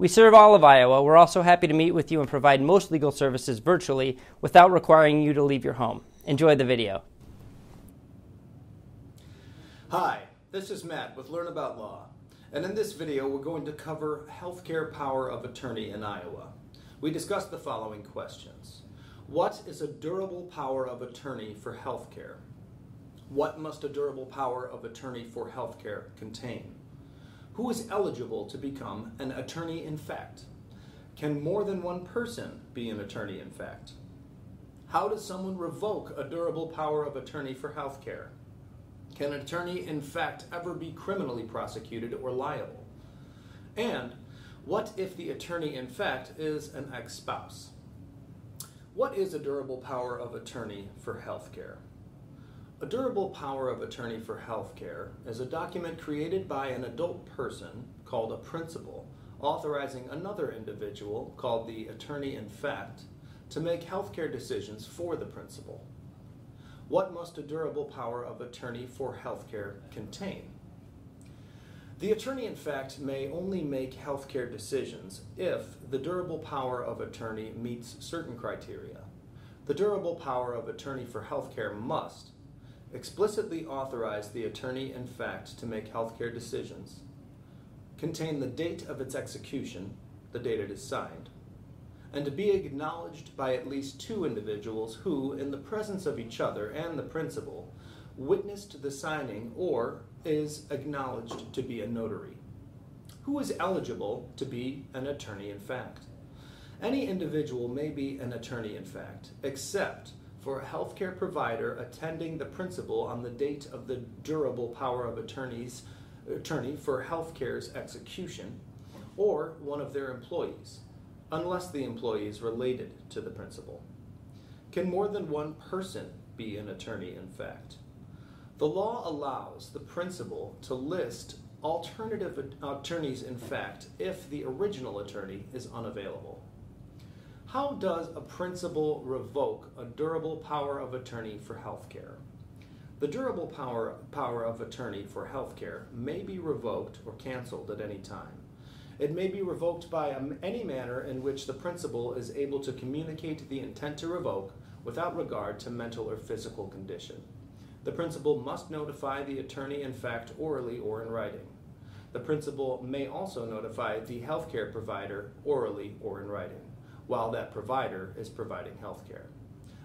We serve all of Iowa. We're also happy to meet with you and provide most legal services virtually without requiring you to leave your home. Enjoy the video. Hi, this is Matt with Learn About Law, and in this video we're going to cover healthcare power of attorney in Iowa. We discussed the following questions. What is a durable power of attorney for healthcare? What must a durable power of attorney for healthcare contain? Who is eligible to become an attorney in fact? Can more than one person be an attorney in fact? How does someone revoke a durable power of attorney for healthcare? Can an attorney in fact ever be criminally prosecuted or liable? And what if the attorney in fact is an ex spouse? What is a durable power of attorney for healthcare? A durable power of attorney for healthcare is a document created by an adult person called a principal, authorizing another individual called the attorney in fact to make healthcare decisions for the principal. What must a durable power of attorney for healthcare contain? The attorney, in fact, may only make healthcare decisions if the durable power of attorney meets certain criteria. The durable power of attorney for healthcare must explicitly authorize the attorney, in fact, to make healthcare decisions, contain the date of its execution, the date it is signed, and to be acknowledged by at least two individuals who, in the presence of each other and the principal, witnessed the signing or is acknowledged to be a notary. Who is eligible to be an attorney in fact? Any individual may be an attorney in fact, except for a healthcare provider attending the principal on the date of the durable power of attorney's attorney for healthcare's execution, or one of their employees, unless the employee is related to the principal. Can more than one person be an attorney in fact? The law allows the principal to list alternative attorneys in fact if the original attorney is unavailable. How does a principal revoke a durable power of attorney for healthcare? The durable power, power of attorney for healthcare may be revoked or canceled at any time. It may be revoked by um, any manner in which the principal is able to communicate the intent to revoke without regard to mental or physical condition. The principal must notify the attorney in fact orally or in writing. The principal may also notify the healthcare provider orally or in writing, while that provider is providing healthcare.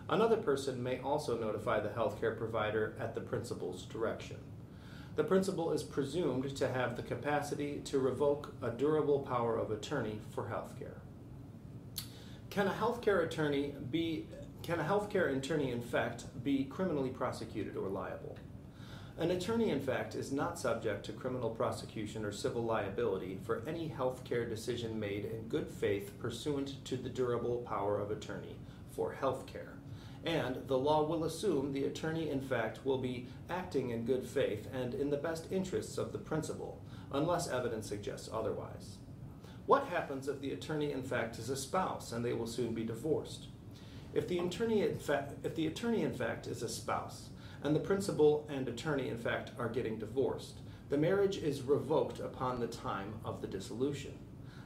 Another person may also notify the healthcare provider at the principal's direction. The principal is presumed to have the capacity to revoke a durable power of attorney for healthcare. Can a healthcare attorney be can a healthcare attorney, in fact, be criminally prosecuted or liable? An attorney, in fact, is not subject to criminal prosecution or civil liability for any healthcare decision made in good faith pursuant to the durable power of attorney for healthcare. And the law will assume the attorney, in fact, will be acting in good faith and in the best interests of the principal, unless evidence suggests otherwise. What happens if the attorney, in fact, is a spouse and they will soon be divorced? If the attorney, in fact, if the attorney in fact is a spouse, and the principal and attorney in fact are getting divorced, the marriage is revoked upon the time of the dissolution.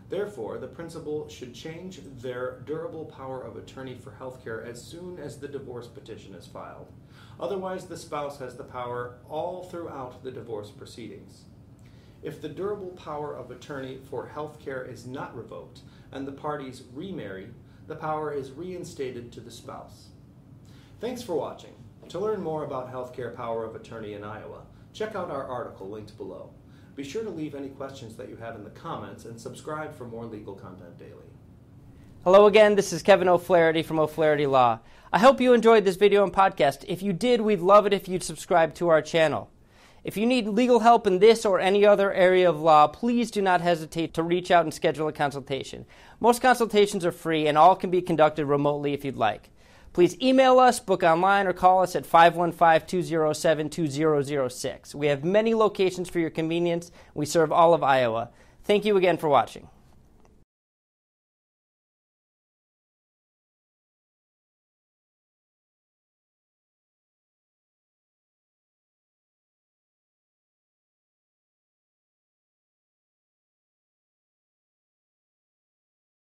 Therefore, the principal should change their durable power of attorney for healthcare as soon as the divorce petition is filed. Otherwise, the spouse has the power all throughout the divorce proceedings. If the durable power of attorney for healthcare is not revoked and the parties remarry, the power is reinstated to the spouse. Thanks for watching. To learn more about healthcare power of attorney in Iowa, check out our article linked below. Be sure to leave any questions that you have in the comments and subscribe for more legal content daily. Hello again, this is Kevin O'Flaherty from O'Flaherty Law. I hope you enjoyed this video and podcast. If you did, we'd love it if you'd subscribe to our channel. If you need legal help in this or any other area of law, please do not hesitate to reach out and schedule a consultation. Most consultations are free and all can be conducted remotely if you'd like. Please email us, book online, or call us at 515 207 2006. We have many locations for your convenience. We serve all of Iowa. Thank you again for watching.